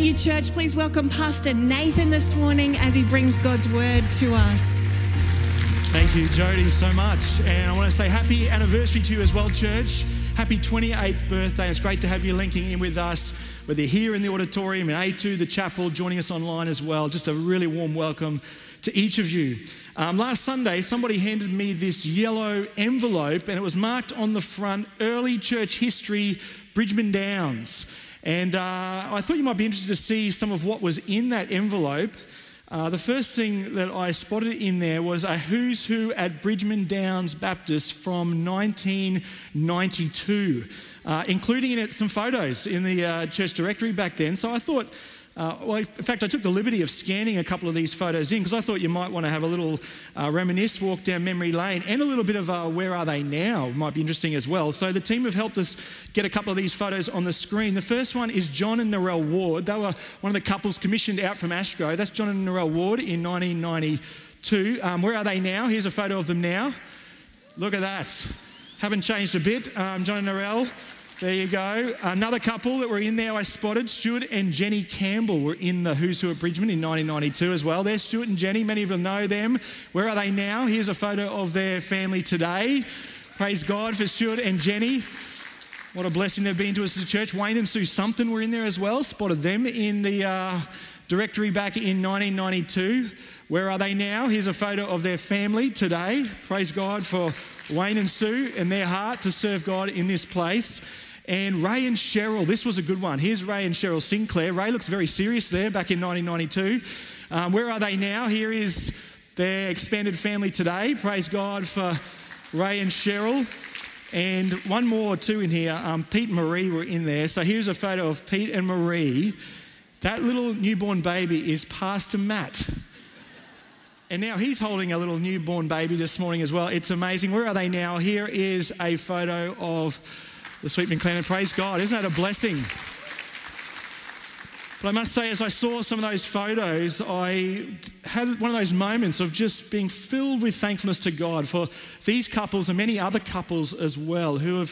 Thank you, church. Please welcome Pastor Nathan this morning as he brings God's word to us. Thank you, Jody, so much. And I want to say happy anniversary to you as well, church. Happy 28th birthday. It's great to have you linking in with us, whether you're here in the auditorium, in A2, the chapel, joining us online as well. Just a really warm welcome to each of you. Um, last Sunday, somebody handed me this yellow envelope, and it was marked on the front Early Church History, Bridgeman Downs. And uh, I thought you might be interested to see some of what was in that envelope. Uh, the first thing that I spotted in there was a who's who at Bridgeman Downs Baptist from 1992, uh, including in it some photos in the uh, church directory back then. So I thought uh, well, in fact, I took the liberty of scanning a couple of these photos in because I thought you might want to have a little uh, reminisce, walk down memory lane, and a little bit of uh, where are they now might be interesting as well. So the team have helped us get a couple of these photos on the screen. The first one is John and Narelle Ward. They were one of the couples commissioned out from Ashgrove. That's John and Narelle Ward in 1992. Um, where are they now? Here's a photo of them now. Look at that. Haven't changed a bit. Um, John and Narelle. There you go. Another couple that were in there I spotted, Stuart and Jenny Campbell were in the Who's Who at Bridgeman in 1992 as well. There's Stuart and Jenny, many of them know them. Where are they now? Here's a photo of their family today. Praise God for Stuart and Jenny. What a blessing they've been to us as a church. Wayne and Sue Something were in there as well, spotted them in the uh, directory back in 1992. Where are they now? Here's a photo of their family today. Praise God for Wayne and Sue and their heart to serve God in this place. And Ray and Cheryl, this was a good one. Here's Ray and Cheryl Sinclair. Ray looks very serious there back in 1992. Um, where are they now? Here is their expanded family today. Praise God for Ray and Cheryl. And one more, too, in here. Um, Pete and Marie were in there. So here's a photo of Pete and Marie. That little newborn baby is Pastor Matt. And now he's holding a little newborn baby this morning as well. It's amazing. Where are they now? Here is a photo of the Sweetman clan. And praise God, isn't that a blessing? But I must say, as I saw some of those photos, I had one of those moments of just being filled with thankfulness to God for these couples and many other couples as well who have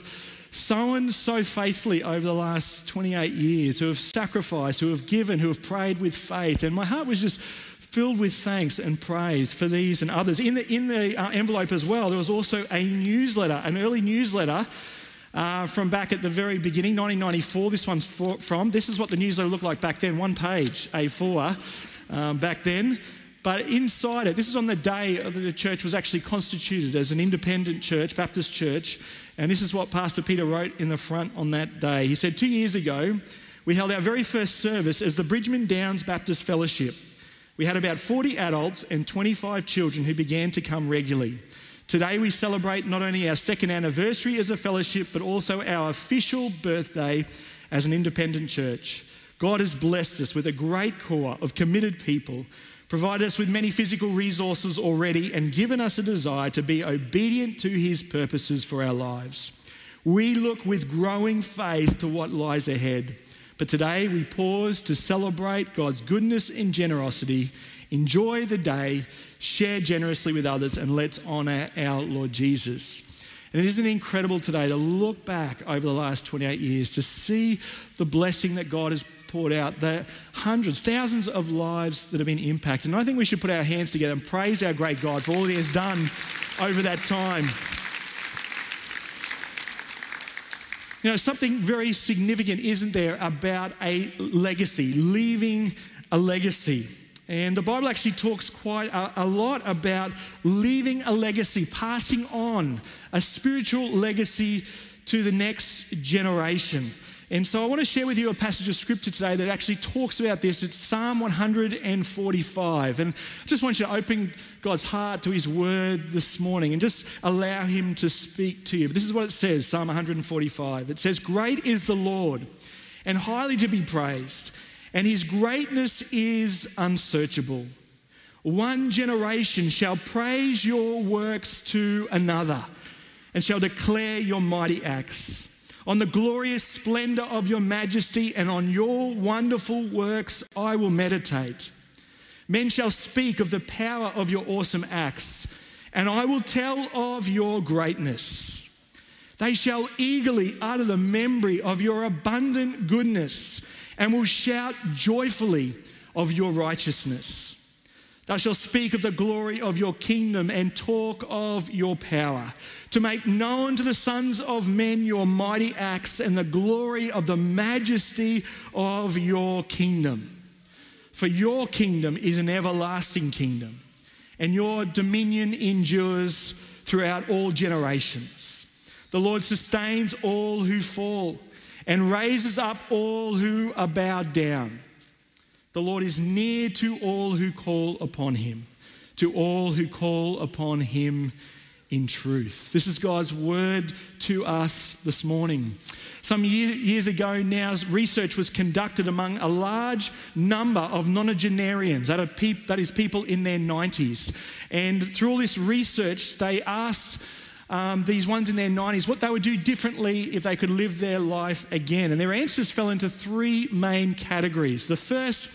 sown so faithfully over the last 28 years, who have sacrificed, who have given, who have prayed with faith. And my heart was just filled with thanks and praise for these and others. In the, in the uh, envelope as well, there was also a newsletter, an early newsletter uh, from back at the very beginning, 1994. This one's for, from. This is what the newsletter looked like back then, one page, A4 um, back then. But inside it, this is on the day that the church was actually constituted as an independent church, Baptist church. And this is what Pastor Peter wrote in the front on that day. He said, Two years ago, we held our very first service as the Bridgeman Downs Baptist Fellowship. We had about 40 adults and 25 children who began to come regularly. Today, we celebrate not only our second anniversary as a fellowship, but also our official birthday as an independent church. God has blessed us with a great core of committed people, provided us with many physical resources already, and given us a desire to be obedient to His purposes for our lives. We look with growing faith to what lies ahead. But today, we pause to celebrate God's goodness and generosity, enjoy the day, share generously with others, and let's honor our Lord Jesus. And isn't it incredible today to look back over the last 28 years to see the blessing that God has poured out, the hundreds, thousands of lives that have been impacted. And I think we should put our hands together and praise our great God for all He has done over that time. You know, something very significant, isn't there, about a legacy, leaving a legacy. And the Bible actually talks quite a, a, lot about leaving a legacy, passing on a spiritual legacy to the next generation. And so I want to share with you a passage of scripture today that actually talks about this. It's Psalm 145. And I just want you to open God's heart to his word this morning and just allow him to speak to you. But this is what it says Psalm 145. It says, Great is the Lord and highly to be praised and his greatness is unsearchable. One generation shall praise your works to another and shall declare your mighty acts. On the glorious splendor of your majesty and on your wonderful works I will meditate. Men shall speak of the power of your awesome acts, and I will tell of your greatness. They shall eagerly utter the memory of your abundant goodness and will shout joyfully of your righteousness. Thou shalt speak of the glory of your kingdom and talk of your power, to make known to the sons of men your mighty acts and the glory of the majesty of your kingdom. For your kingdom is an everlasting kingdom, and your dominion endures throughout all generations. The Lord sustains all who fall and raises up all who are bowed down. The Lord is near to all who call upon him, to all who call upon him in truth. This is God's word to us this morning. Some years ago now, research was conducted among a large number of nonagenarians, that is, people in their 90s. And through all this research, they asked um, these ones in their 90s what they would do differently if they could live their life again. And their answers fell into three main categories. The first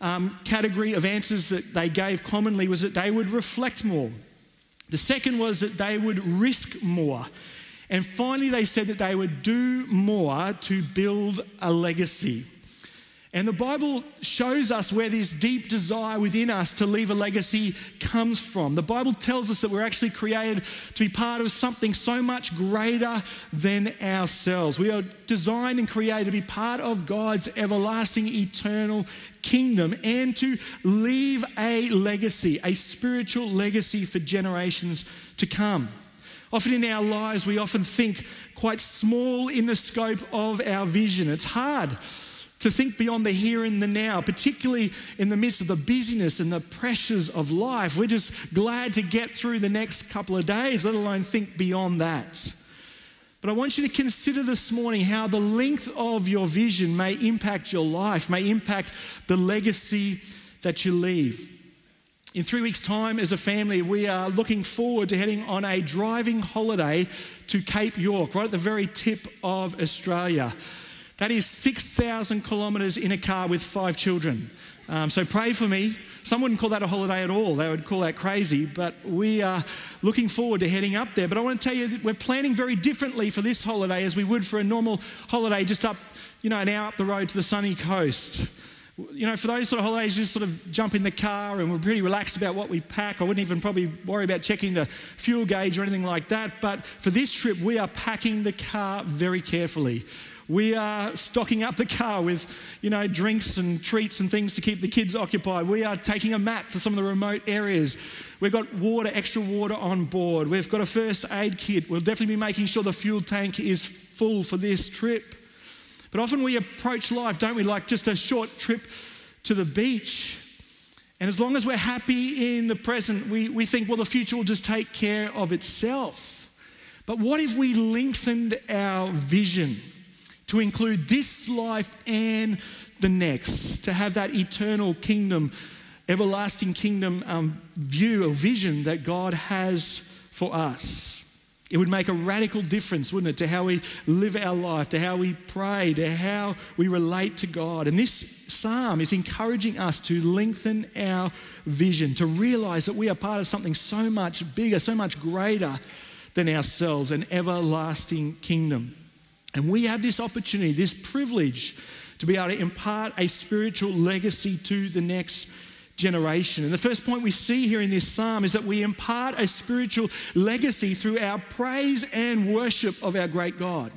um, category of answers that they gave commonly was that they would reflect more. The second was that they would risk more. And finally, they said that they would do more to build a legacy. And the Bible shows us where this deep desire within us to leave a legacy comes from. The Bible tells us that we're actually created to be part of something so much greater than ourselves. We are designed and created to be part of God's everlasting, eternal kingdom and to leave a legacy, a spiritual legacy for generations to come. Often in our lives, we often think quite small in the scope of our vision. It's hard to think beyond the here and the now, particularly in the midst of the busyness and the pressures of life. We're just glad to get through the next couple of days, let alone think beyond that. But I want you to consider this morning how the length of your vision may impact your life, may impact the legacy that you leave. In three weeks' time, as a family, we are looking forward to heading on a driving holiday to Cape York, right at the very tip of Australia. That is 6,000 kilometres in a car with five children. Um, so pray for me. Some wouldn't call that a holiday at all. They would call that crazy. But we are looking forward to heading up there. But I want to tell you that we're planning very differently for this holiday as we would for a normal holiday just up, you know, an hour up the road to the sunny coast. You know, for those sort of holidays, you just sort of jump in the car and we're pretty relaxed about what we pack. I wouldn't even probably worry about checking the fuel gauge or anything like that. But for this trip, we are packing the car very carefully. We are stocking up the car with, you know, drinks and treats and things to keep the kids occupied. We are taking a mat for some of the remote areas. We've got water, extra water on board. We've got a first aid kit. We'll definitely be making sure the fuel tank is full for this trip. But often we approach life, don't we, like just a short trip to the beach. And as long as we're happy in the present, we, we think, well, the future will just take care of itself. But what if we lengthened our vision? To include this life and the next, to have that eternal kingdom, everlasting kingdom um, view or vision that God has for us. It would make a radical difference, wouldn't it, to how we live our life, to how we pray, to how we relate to God. And this psalm is encouraging us to lengthen our vision, to realize that we are part of something so much bigger, so much greater than ourselves, an everlasting kingdom. And we have this opportunity, this privilege to be able to impart a spiritual legacy to the next generation. And the first point we see here in this psalm is that we impart a spiritual legacy through our praise and worship of our great God.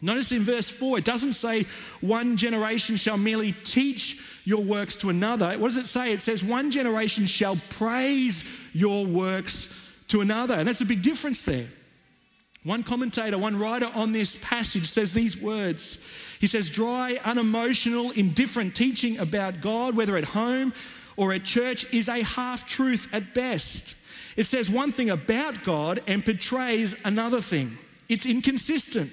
Notice in verse 4, it doesn't say one generation shall merely teach your works to another. What does it say? It says one generation shall praise your works to another. And that's a big difference there. One commentator, one writer on this passage says these words. He says, Dry, unemotional, indifferent teaching about God, whether at home or at church, is a half truth at best. It says one thing about God and portrays another thing. It's inconsistent.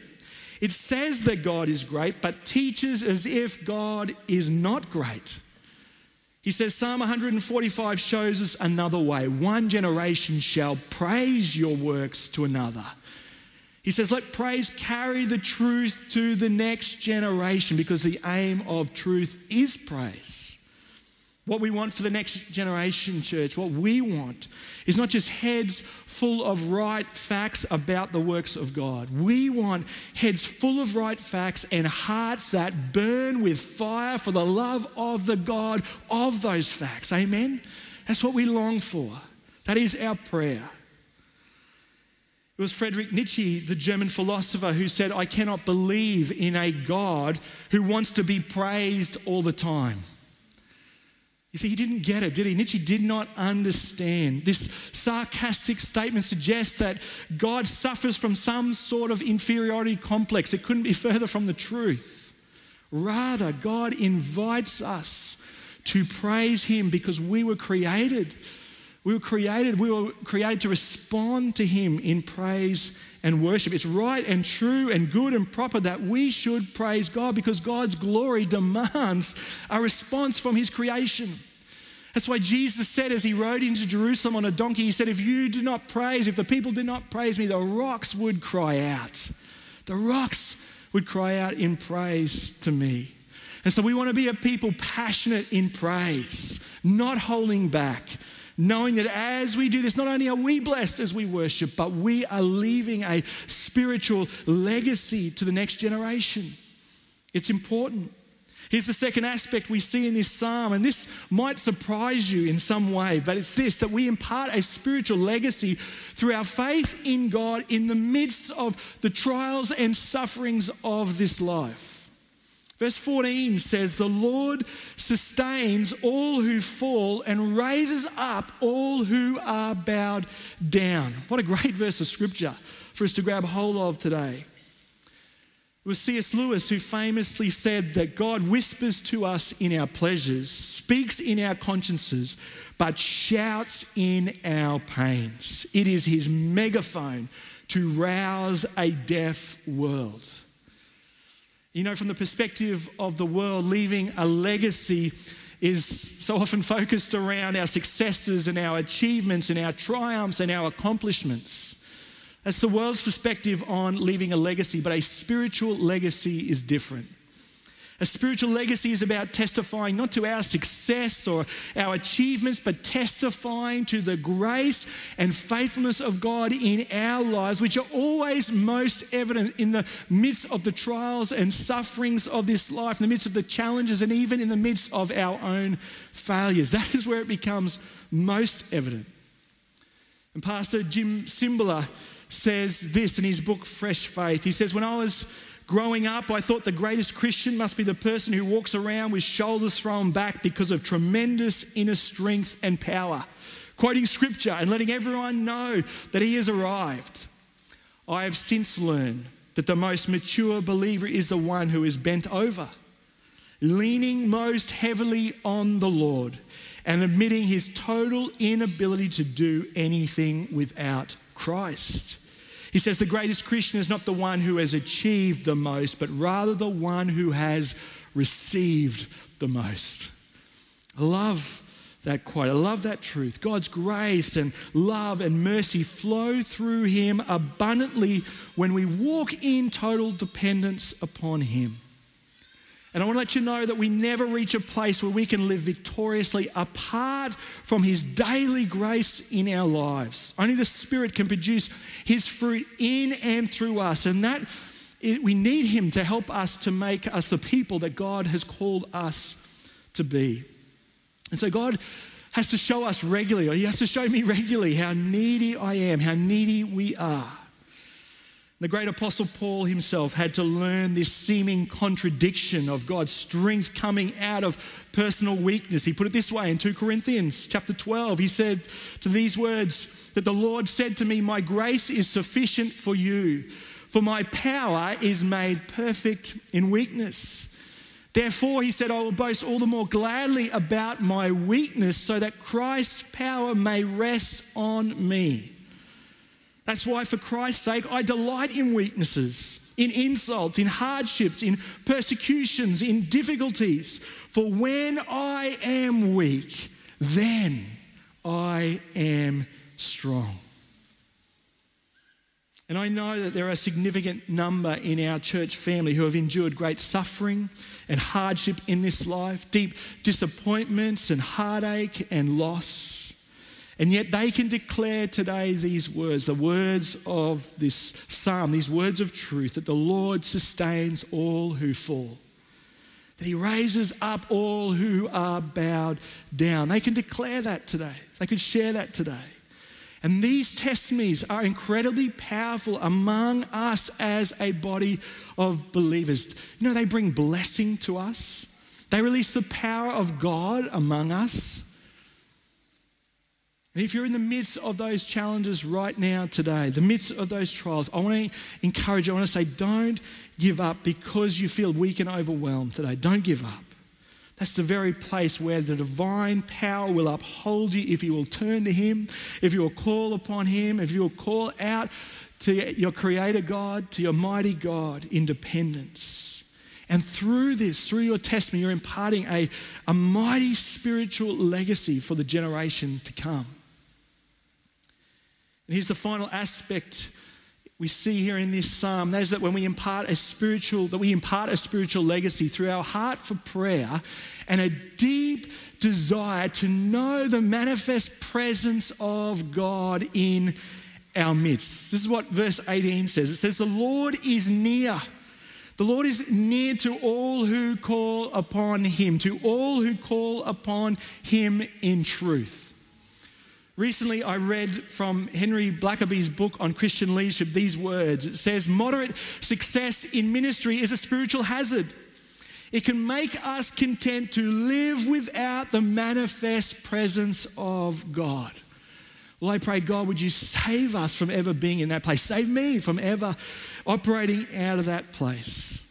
It says that God is great, but teaches as if God is not great. He says Psalm 145 shows us another way. One generation shall praise your works to another. He says, Let praise carry the truth to the next generation because the aim of truth is praise. What we want for the next generation, church, what we want is not just heads full of right facts about the works of God. We want heads full of right facts and hearts that burn with fire for the love of the God of those facts. Amen? That's what we long for. That is our prayer. It was Friedrich Nietzsche, the German philosopher, who said, I cannot believe in a God who wants to be praised all the time. You see, he didn't get it, did he? Nietzsche did not understand. This sarcastic statement suggests that God suffers from some sort of inferiority complex. It couldn't be further from the truth. Rather, God invites us to praise him because we were created. We were created, we were created to respond to him in praise and worship. It's right and true and good and proper that we should praise God because God's glory demands a response from his creation. That's why Jesus said as he rode into Jerusalem on a donkey, he said, If you do not praise, if the people did not praise me, the rocks would cry out. The rocks would cry out in praise to me. And so we want to be a people passionate in praise, not holding back, knowing that as we do this, not only are we blessed as we worship, but we are leaving a spiritual legacy to the next generation. It's important. Here's the second aspect we see in this psalm, and this might surprise you in some way, but it's this that we impart a spiritual legacy through our faith in God in the midst of the trials and sufferings of this life. Verse 14 says, The Lord sustains all who fall and raises up all who are bowed down. What a great verse of scripture for us to grab hold of today. It was C.S. Lewis who famously said that God whispers to us in our pleasures, speaks in our consciences, but shouts in our pains. It is his megaphone to rouse a deaf world. You know, from the perspective of the world, leaving a legacy is so often focused around our successes and our achievements and our triumphs and our accomplishments. That's the world's perspective on leaving a legacy, but a spiritual legacy is different. A spiritual legacy is about testifying not to our success or our achievements, but testifying to the grace and faithfulness of God in our lives, which are always most evident in the midst of the trials and sufferings of this life, in the midst of the challenges, and even in the midst of our own failures. That is where it becomes most evident. And Pastor Jim Cymbala says this in his book, Fresh Faith. He says, When I was growing up, I thought the greatest Christian must be the person who walks around with shoulders thrown back because of tremendous inner strength and power, quoting scripture and letting everyone know that he has arrived. I have since learned that the most mature believer is the one who is bent over, leaning most heavily on the Lord and admitting his total inability to do anything without Christ. He says the greatest Christian is not the one who has achieved the most, but rather the one who has received the most. I love that quote. I love that truth. God's grace and love and mercy flow through Him abundantly when we walk in total dependence upon Him. And I want to let you know that we never reach a place where we can live victoriously apart from His daily grace in our lives. Only the Spirit can produce His fruit in and through us. And that we need Him to help us to make us the people that God has called us to be. And so God has to show us regularly, or He has to show me regularly how needy I am, how needy we are. The great apostle Paul himself had to learn this seeming contradiction of God's strength coming out of personal weakness. He put it this way in 2 Corinthians chapter 12. He said to these words that the Lord said to me, "My grace is sufficient for you, for my power is made perfect in weakness." Therefore, he said, I will boast all the more gladly about my weakness so that Christ's power may rest on me. That's why, for Christ's sake, I delight in weaknesses, in insults, in hardships, in persecutions, in difficulties. For when I am weak, then I am strong. And I know that there are a significant number in our church family who have endured great suffering and hardship in this life, deep disappointments and heartache and loss. And yet they can declare today these words, the words of this psalm, these words of truth that the Lord sustains all who fall, that He raises up all who are bowed down. They can declare that today, they could share that today. And these testimonies are incredibly powerful among us as a body of believers. You know, they bring blessing to us, they release the power of God among us. And if you're in the midst of those challenges right now, today, the midst of those trials, I want to encourage you, I want to say, don't give up because you feel weak and overwhelmed today. Don't give up. That's the very place where the divine power will uphold you if you will turn to Him, if you will call upon Him, if you will call out to your Creator God, to your mighty God in dependence. And through this, through your testimony, you're imparting a, a mighty spiritual legacy for the generation to come. And here's the final aspect we see here in this psalm that is that when we impart a spiritual that we impart a spiritual legacy through our heart for prayer and a deep desire to know the manifest presence of God in our midst. This is what verse 18 says. It says the Lord is near. The Lord is near to all who call upon him, to all who call upon him in truth. Recently, I read from Henry Blackaby's book on Christian leadership these words. It says, Moderate success in ministry is a spiritual hazard. It can make us content to live without the manifest presence of God. Well, I pray, God, would you save us from ever being in that place? Save me from ever operating out of that place.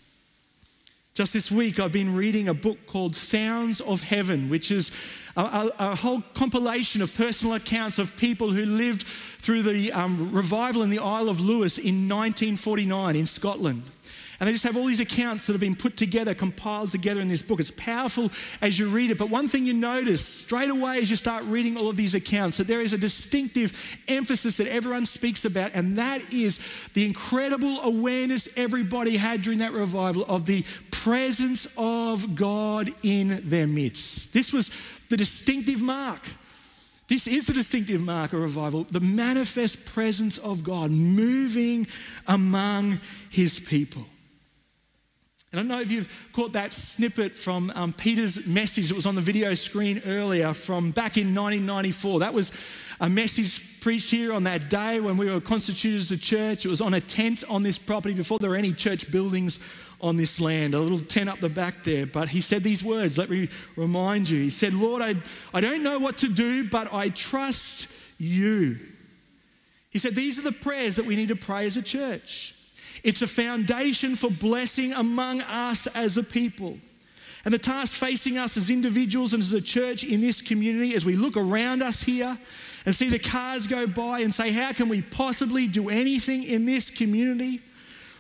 Just this week, I've been reading a book called Sounds of Heaven, which is a, a, a whole compilation of personal accounts of people who lived through the um, revival in the Isle of Lewis in 1949 in Scotland. And they just have all these accounts that have been put together, compiled together in this book. It's powerful as you read it. But one thing you notice straight away as you start reading all of these accounts that there is a distinctive emphasis that everyone speaks about, and that is the incredible awareness everybody had during that revival of the presence of God in their midst. This was the distinctive mark. This is the distinctive mark of revival the manifest presence of God moving among his people. I don't know if you've caught that snippet from um, Peter's message that was on the video screen earlier from back in 1994. That was a message preached here on that day when we were constituted as a church. It was on a tent on this property before there were any church buildings on this land, a little tent up the back there. But he said these words, let me remind you. He said, Lord, I, I don't know what to do, but I trust you. He said, These are the prayers that we need to pray as a church. It's a foundation for blessing among us as a people. And the task facing us as individuals and as a church in this community, as we look around us here and see the cars go by and say, How can we possibly do anything in this community?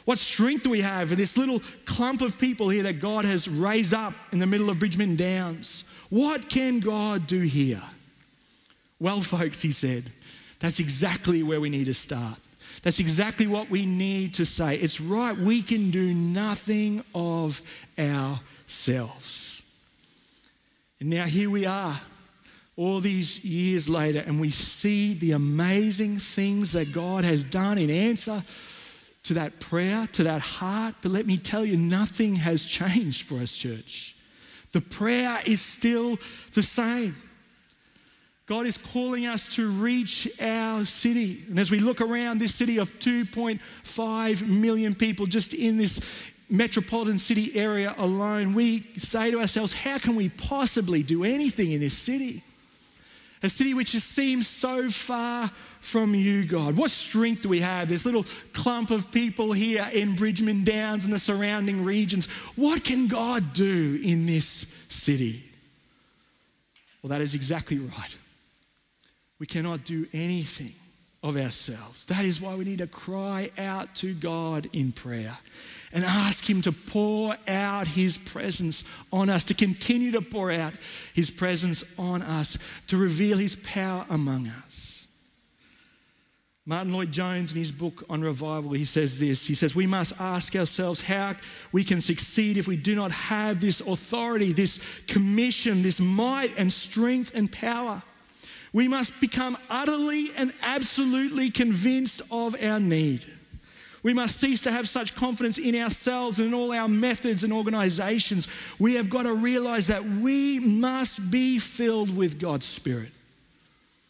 What strength do we have in this little clump of people here that God has raised up in the middle of Bridgeman Downs? What can God do here? Well, folks, he said, that's exactly where we need to start. That's exactly what we need to say. It's right, we can do nothing of ourselves. And now here we are, all these years later, and we see the amazing things that God has done in answer to that prayer, to that heart. But let me tell you, nothing has changed for us, church. The prayer is still the same. God is calling us to reach our city. And as we look around this city of 2.5 million people just in this metropolitan city area alone, we say to ourselves, how can we possibly do anything in this city? A city which seems so far from you, God. What strength do we have? This little clump of people here in Bridgeman Downs and the surrounding regions. What can God do in this city? Well, that is exactly right. We cannot do anything of ourselves. That is why we need to cry out to God in prayer and ask Him to pour out His presence on us, to continue to pour out His presence on us, to reveal His power among us. Martyn Lloyd-Jones, in his book on revival, he says this. He says, We must ask ourselves how we can succeed if we do not have this authority, this commission, this might and strength and power. We must become utterly and absolutely convinced of our need. We must cease to have such confidence in ourselves and in all our methods and organizations. We have got to realize that we must be filled with God's Spirit.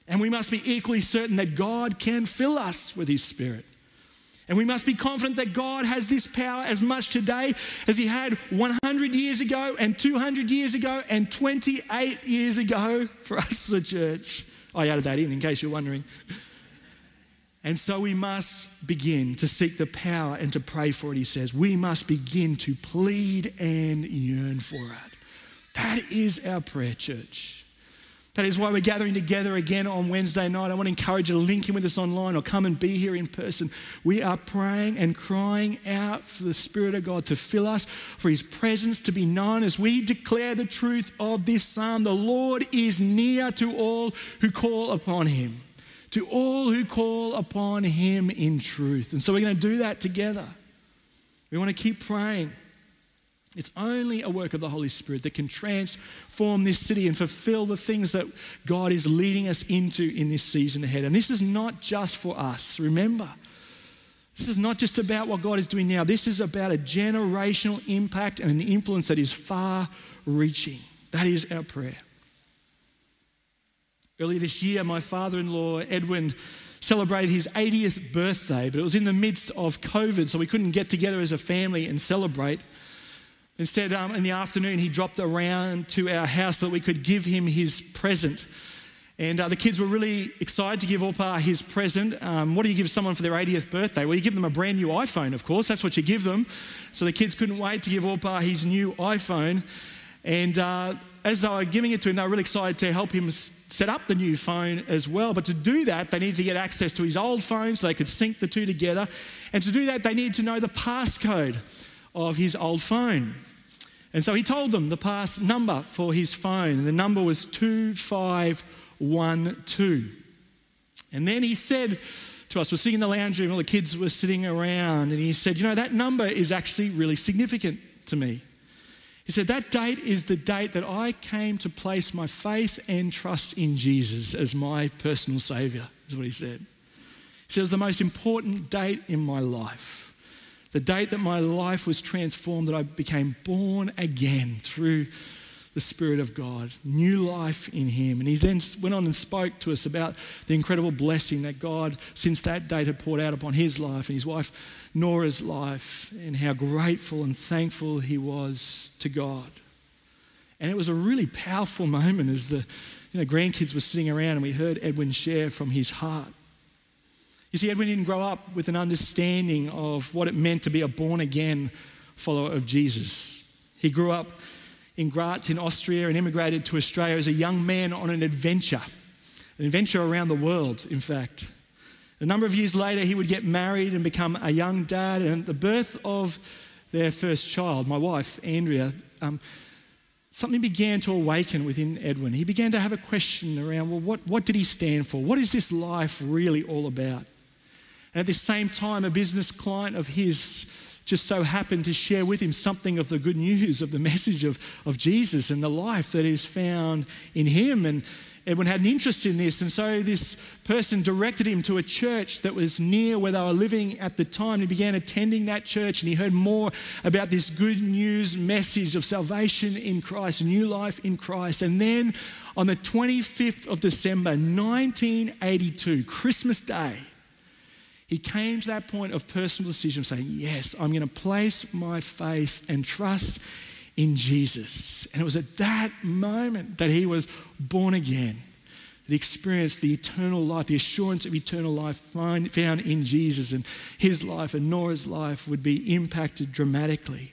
And we must be equally certain that God can fill us with His Spirit. And we must be confident that God has this power as much today as He had 100 years ago, and 200 years ago, and 28 years ago for us as a church. I added that in in case you're wondering. And so we must begin to seek the power and to pray for it, he says. We must begin to plead and yearn for it. That is our prayer, church. That is why we're gathering together again on Wednesday night. I want to encourage you to link in with us online or come and be here in person. We are praying and crying out for the Spirit of God to fill us, for His presence to be known as we declare the truth of this psalm. The Lord is near to all who call upon Him, to all who call upon Him in truth. And so we're going to do that together. We want to keep praying. It's only a work of the Holy Spirit that can transform this city and fulfill the things that God is leading us into in this season ahead. And this is not just for us, remember. This is not just about what God is doing now. This is about a generational impact and an influence that is far reaching. That is our prayer. Earlier this year, my father in law, Edwin, celebrated his 80th birthday, but it was in the midst of COVID, so we couldn't get together as a family and celebrate. Instead, um, in the afternoon, he dropped around to our house so that we could give him his present. And uh, the kids were really excited to give Opa his present. Um, what do you give someone for their 80th birthday? Well, you give them a brand new iPhone, of course. That's what you give them. So the kids couldn't wait to give Opa his new iPhone. And uh, as they were giving it to him, they were really excited to help him set up the new phone as well. But to do that, they needed to get access to his old phone so they could sync the two together. And to do that, they needed to know the passcode of his old phone. And so he told them the pass number for his phone, and the number was 2512. And then he said to us, we're sitting in the lounge room, all the kids were sitting around, and he said, You know, that number is actually really significant to me. He said, That date is the date that I came to place my faith and trust in Jesus as my personal Savior, is what he said. He said, It was the most important date in my life the date that my life was transformed, that I became born again through the Spirit of God, new life in Him. And he then went on and spoke to us about the incredible blessing that God, since that date, had poured out upon his life and his wife Nora's life, and how grateful and thankful he was to God. And it was a really powerful moment as the you know, grandkids were sitting around and we heard Edwin share from his heart. You see, Edwin didn't grow up with an understanding of what it meant to be a born again follower of Jesus. He grew up in Graz in Austria and immigrated to Australia as a young man on an adventure, an adventure around the world, in fact. A number of years later, he would get married and become a young dad. And at the birth of their first child, my wife, Andrea, um, something began to awaken within Edwin. He began to have a question around well, what, what did he stand for? What is this life really all about? And at the same time, a business client of his just so happened to share with him something of the good news of the message of, of Jesus and the life that is found in him. And Edwin had an interest in this. And so this person directed him to a church that was near where they were living at the time. He began attending that church and he heard more about this good news message of salvation in Christ, new life in Christ. And then on the 25th of December, 1982, Christmas Day, he came to that point of personal decision saying, Yes, I'm going to place my faith and trust in Jesus. And it was at that moment that he was born again, that he experienced the eternal life, the assurance of eternal life found in Jesus, and his life and Nora's life would be impacted dramatically.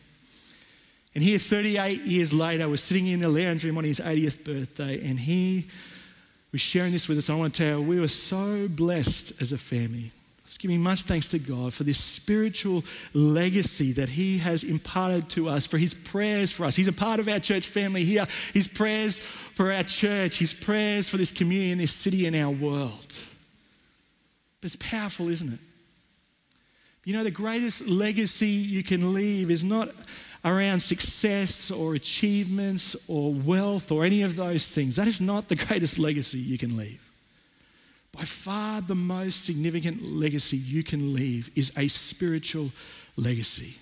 And here, 38 years later, we're sitting in the lounge room on his 80th birthday, and he was sharing this with us. I want to tell you, we were so blessed as a family. Let's giving much thanks to God for this spiritual legacy that He has imparted to us, for His prayers for us. He's a part of our church family here. His prayers for our church, His prayers for this community this city and our world. But it's powerful, isn't it? You know, the greatest legacy you can leave is not around success or achievements or wealth or any of those things. That is not the greatest legacy you can leave. By far, the most significant legacy you can leave is a spiritual legacy.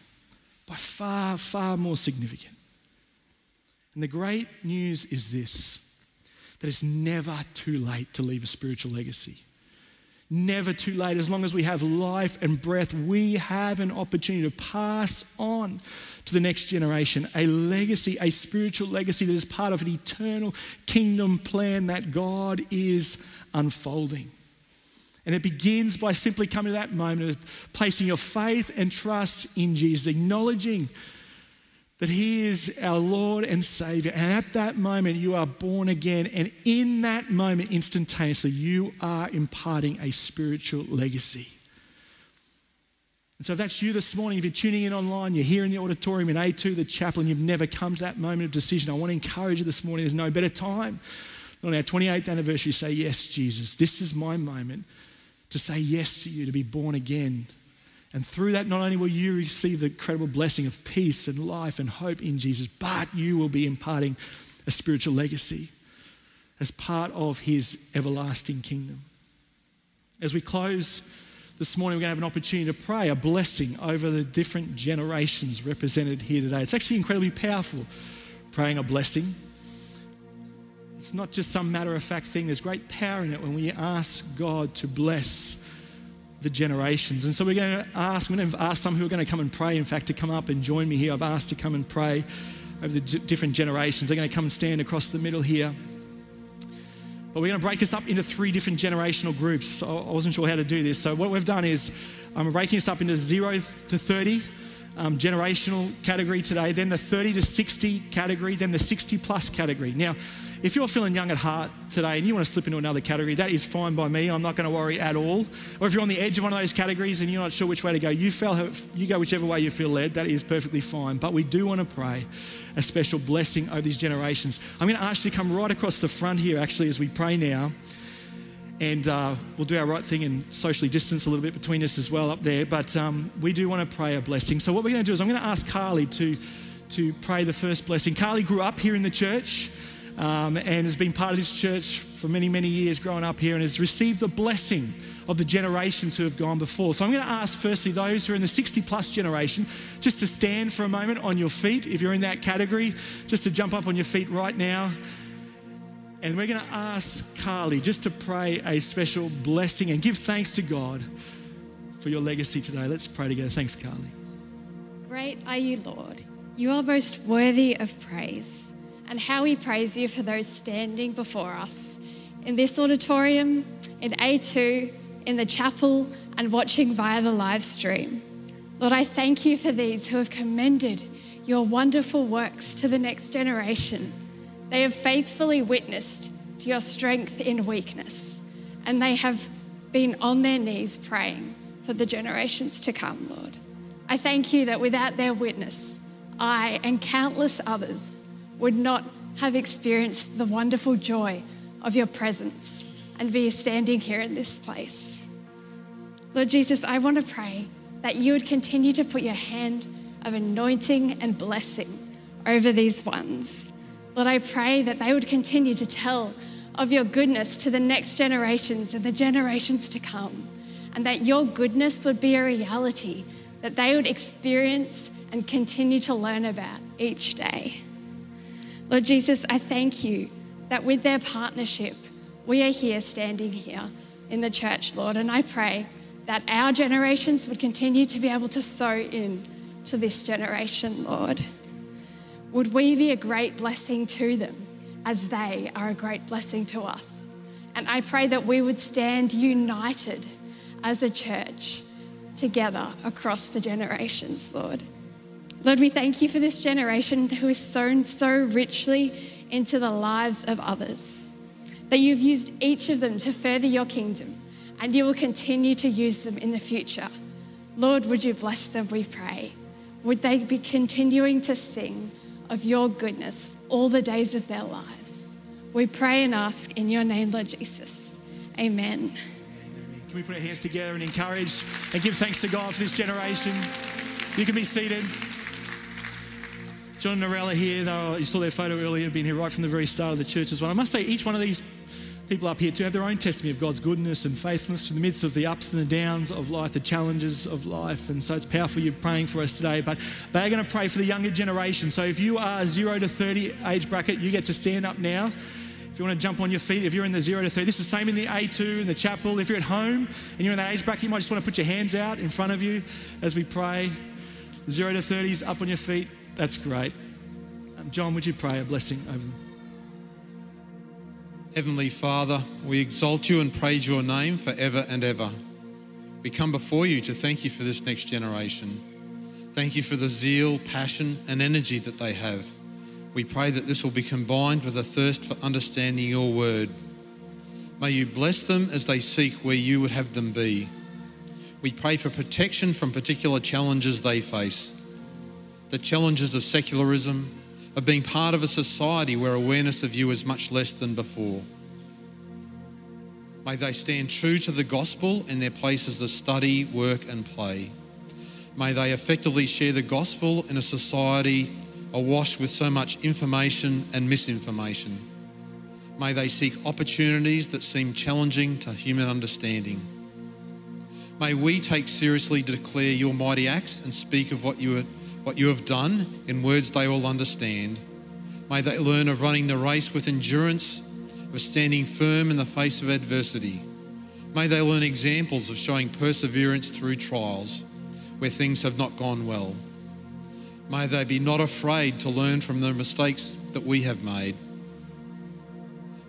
By far, far more significant. And the great news is this that it's never too late to leave a spiritual legacy. Never too late. As long as we have life and breath, we have an opportunity to pass on to the next generation a legacy, a spiritual legacy that is part of an eternal kingdom plan that God is unfolding. And it begins by simply coming to that moment of placing your faith and trust in Jesus, acknowledging that He is our Lord and Savior. And at that moment, you are born again. And in that moment, instantaneously, you are imparting a spiritual legacy. And so, if that's you this morning, if you're tuning in online, you're here in the auditorium in A2, the chapel, and you've never come to that moment of decision, I want to encourage you this morning. There's no better time on our 28th anniversary say, Yes, Jesus, this is my moment to say yes to you, to be born again, and through that, not only will you receive the incredible blessing of peace and life and hope in Jesus, but you will be imparting a spiritual legacy as part of his everlasting kingdom. As we close this morning, we're going to have an opportunity to pray a blessing over the different generations represented here today. It's actually incredibly powerful praying a blessing. It's not just some matter of fact thing, there's great power in it when we ask God to bless the generations. And so we're going to ask, I'm going to ask some who are going to come and pray, in fact, to come up and join me here. I've asked to come and pray over the different generations. They're going to come and stand across the middle here. But we're going to break this up into three different generational groups. I wasn't sure how to do this. So what we've done is um, I'm breaking this up into zero to 30 um, generational category today, then the 30 to 60 category, then the 60 plus category. Now, if you're feeling young at heart today and you want to slip into another category, that is fine by me. I'm not going to worry at all. Or if you're on the edge of one of those categories and you're not sure which way to go, you, feel, you go whichever way you feel led. That is perfectly fine. But we do want to pray a special blessing over these generations. I'm going to ask you to come right across the front here, actually, as we pray now. And uh, we'll do our right thing and socially distance a little bit between us as well up there. But um, we do want to pray a blessing. So, what we're going to do is I'm going to ask Carly to, to pray the first blessing. Carly grew up here in the church um, and has been part of this church for many, many years growing up here and has received the blessing of the generations who have gone before. So I'm going to ask firstly those who are in the 60 plus generation just to stand for a moment on your feet. If you're in that category, just to jump up on your feet right now. And we're going to ask Carly just to pray a special blessing and give thanks to God for your legacy today. Let's pray together. Thanks, Carly. Great are you, Lord. You are most worthy of praise and how we praise you for those standing before us in this auditorium, in A2, in the chapel, and watching via the live stream. Lord, I thank you for these who have commended your wonderful works to the next generation. They have faithfully witnessed to your strength in weakness, and they have been on their knees praying for the generations to come, Lord. I thank you that without their witness, I and countless others would not have experienced the wonderful joy of your presence and be standing here in this place. Lord Jesus, I want to pray that you would continue to put your hand of anointing and blessing over these ones. Lord, I pray that they would continue to tell of your goodness to the next generations and the generations to come, and that your goodness would be a reality that they would experience and continue to learn about each day. Lord Jesus, I thank you that with their partnership, we are here standing here in the church, Lord. And I pray that our generations would continue to be able to sow in to this generation, Lord. Would we be a great blessing to them as they are a great blessing to us? And I pray that we would stand united as a church together across the generations, Lord. Lord, we thank you for this generation who has sown so richly into the lives of others, that you've used each of them to further your kingdom, and you will continue to use them in the future. Lord, would you bless them, we pray? Would they be continuing to sing of your goodness all the days of their lives? We pray and ask in your name, Lord Jesus. Amen. Can we put our hands together and encourage and give thanks to God for this generation? You can be seated. John and Norella here, were, you saw their photo earlier, been here right from the very start of the church as well. I must say, each one of these people up here too have their own testimony of God's goodness and faithfulness in the midst of the ups and the downs of life, the challenges of life. And so it's powerful you're praying for us today. But they are going to pray for the younger generation. So if you are zero to 30 age bracket, you get to stand up now. If you want to jump on your feet, if you're in the zero to 30, this is the same in the A2, in the chapel. If you're at home and you're in that age bracket, you might just want to put your hands out in front of you as we pray. Zero to 30s, up on your feet. That's great. Um, John, would you pray a blessing over them? Heavenly Father, we exalt you and praise your name forever and ever. We come before you to thank you for this next generation. Thank you for the zeal, passion, and energy that they have. We pray that this will be combined with a thirst for understanding your word. May you bless them as they seek where you would have them be. We pray for protection from particular challenges they face the challenges of secularism, of being part of a society where awareness of you is much less than before. May they stand true to the gospel in their places of study, work, and play. May they effectively share the gospel in a society awash with so much information and misinformation. May they seek opportunities that seem challenging to human understanding. May we take seriously to declare your mighty acts and speak of what you, what you have done in words they will understand. May they learn of running the race with endurance, of standing firm in the face of adversity. May they learn examples of showing perseverance through trials where things have not gone well. May they be not afraid to learn from the mistakes that we have made.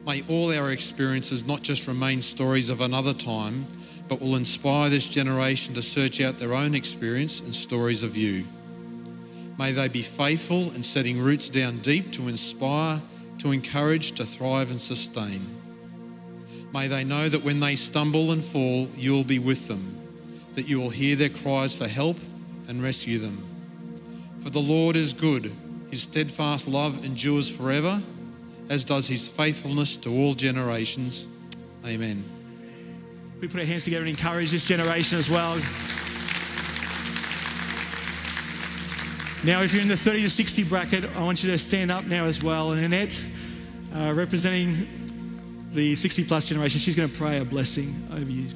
May all our experiences not just remain stories of another time, but will inspire this generation to search out their own experience and stories of you. May they be faithful in setting roots down deep to inspire, to encourage, to thrive and sustain. May they know that when they stumble and fall, you will be with them, that you will hear their cries for help and rescue them. For the Lord is good, his steadfast love endures forever, as does his faithfulness to all generations. Amen. We put our hands together and encourage this generation as well. Now, if you're in the 30 to 60 bracket, I want you to stand up now as well. And Annette, uh, representing the 60 plus generation, she's going to pray a blessing over you.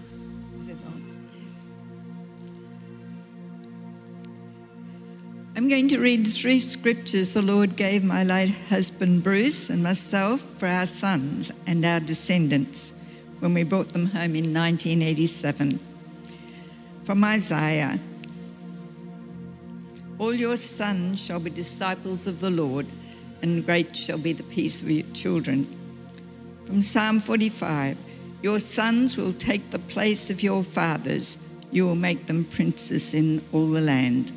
I'm going to read three scriptures the Lord gave my late husband Bruce and myself for our sons and our descendants when we brought them home in 1987. From Isaiah All your sons shall be disciples of the Lord, and great shall be the peace of your children. From Psalm 45 Your sons will take the place of your fathers, you will make them princes in all the land.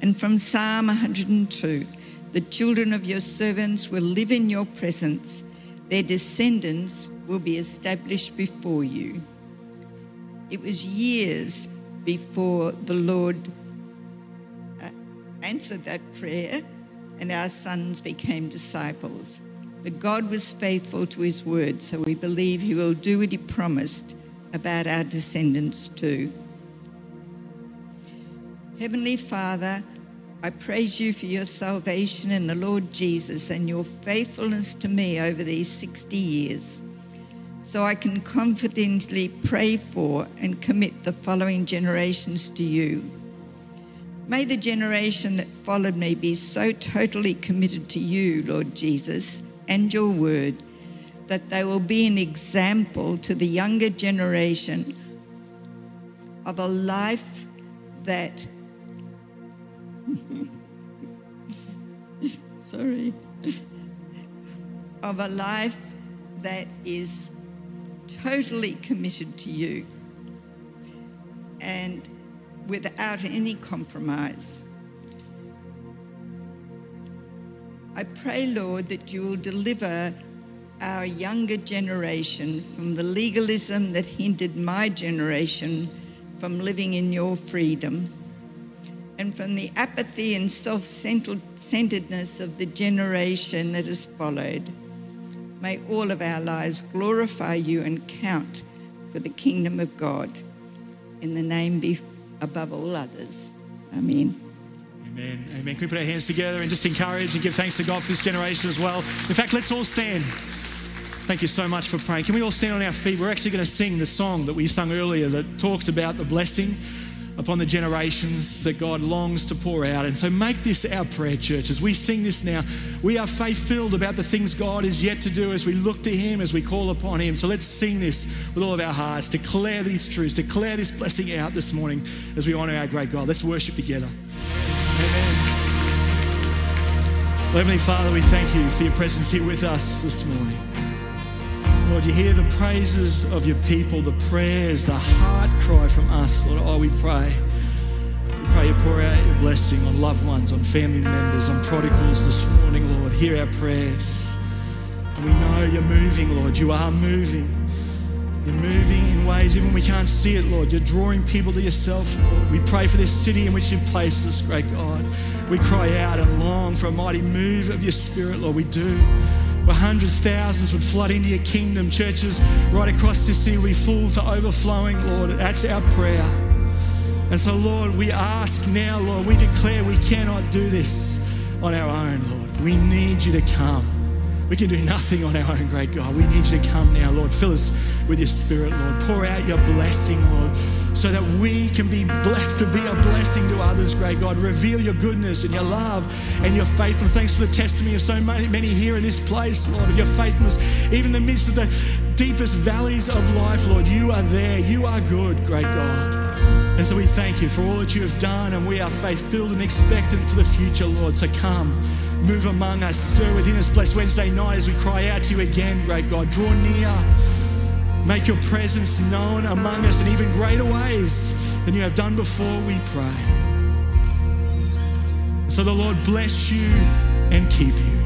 And from Psalm 102 The children of your servants will live in your presence, their descendants will be established before you. It was years before the Lord answered that prayer and our sons became disciples. But God was faithful to his word, so we believe he will do what he promised about our descendants too. Heavenly Father, I praise you for your salvation in the Lord Jesus and your faithfulness to me over these 60 years so I can confidently pray for and commit the following generations to you. May the generation that followed me be so totally committed to you, Lord Jesus, and your word, that they will be an example to the younger generation of a life that. Sorry. Of a life that is totally committed to you and without any compromise. I pray, Lord, that you will deliver our younger generation from the legalism that hindered my generation from living in your freedom and from the apathy and self centeredness of the generation that has followed. May all of our lives glorify you and count for the kingdom of God. In the name be above all others. Amen. Amen. Amen. Can we put our hands together and just encourage and give thanks to God for this generation as well? In fact, let's all stand. Thank you so much for praying. Can we all stand on our feet? We're actually going to sing the song that we sung earlier that talks about the blessing upon the generations that God longs to pour out. And so make this our prayer, church. As we sing this now, we are faith filled about the things God is yet to do as we look to Him, as we call upon Him. So let's sing this with all of our hearts, declare these truths, declare this blessing out this morning as we honor our great God. Let's worship together. Amen. Heavenly Father, we thank you for your presence here with us this morning. Lord, you hear the praises of your people, the prayers, the heart cry from us. Lord, oh, we pray. We pray you pour out your blessing on loved ones, on family members, on prodigals this morning, Lord. Hear our prayers. And we know you're moving, Lord. You are moving. You're moving in ways even we can't see it, Lord. You're drawing people to yourself, Lord. We pray for this city in which you've placed us, great God. We cry out and long for a mighty move of your spirit, Lord. We do where hundreds, thousands would flood into your kingdom. Churches right across this city will be full to overflowing, Lord. That's our prayer. And so, Lord, we ask now, Lord, we declare we cannot do this on our own, Lord. We need you to come. We can do nothing on our own, great God. We need you to come now, Lord. Fill us with your spirit, Lord. Pour out your blessing, Lord so that we can be blessed to be a blessing to others, great God. Reveal your goodness and your love and your faithfulness. Thanks for the testimony of so many, here in this place, Lord, of your faithfulness. Even in the midst of the deepest valleys of life, Lord, you are there. You are good, great God. And so we thank you for all that you have done, and we are faith filled and expectant for the future, Lord. So come, move among us, stir within us. Bless Wednesday night as we cry out to you again, great God. Draw near. Make your presence known among us in even greater ways than you have done before, we pray. So the Lord bless you and keep you.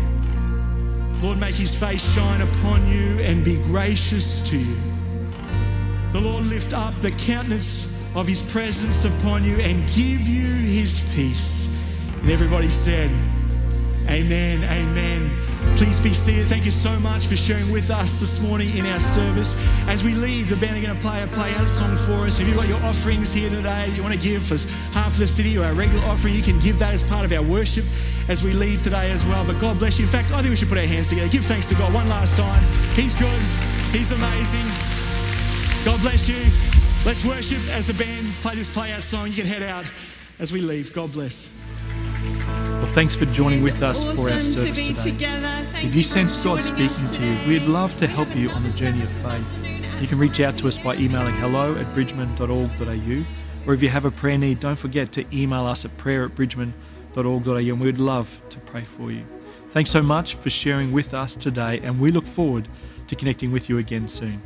Lord, make his face shine upon you and be gracious to you. The Lord lift up the countenance of his presence upon you and give you his peace. And everybody said, Amen, amen. Please be seated. Thank you so much for sharing with us this morning in our service. As we leave, the band are going to play a play out song for us. If you've got your offerings here today that you want to give for half of the city or our regular offering, you can give that as part of our worship as we leave today as well. But God bless you. In fact, I think we should put our hands together. Give thanks to God one last time. He's good. He's amazing. God bless you. Let's worship as the band play this play out song. You can head out as we leave. God bless. Well, thanks for joining with us awesome for our service to today. If you sense God speaking to you, we'd love to help you on the journey of faith. You can reach out to us by emailing hello at bridgeman.org.au, or if you have a prayer need, don't forget to email us at prayer at bridgeman.org.au, and we'd love to pray for you. Thanks so much for sharing with us today, and we look forward to connecting with you again soon.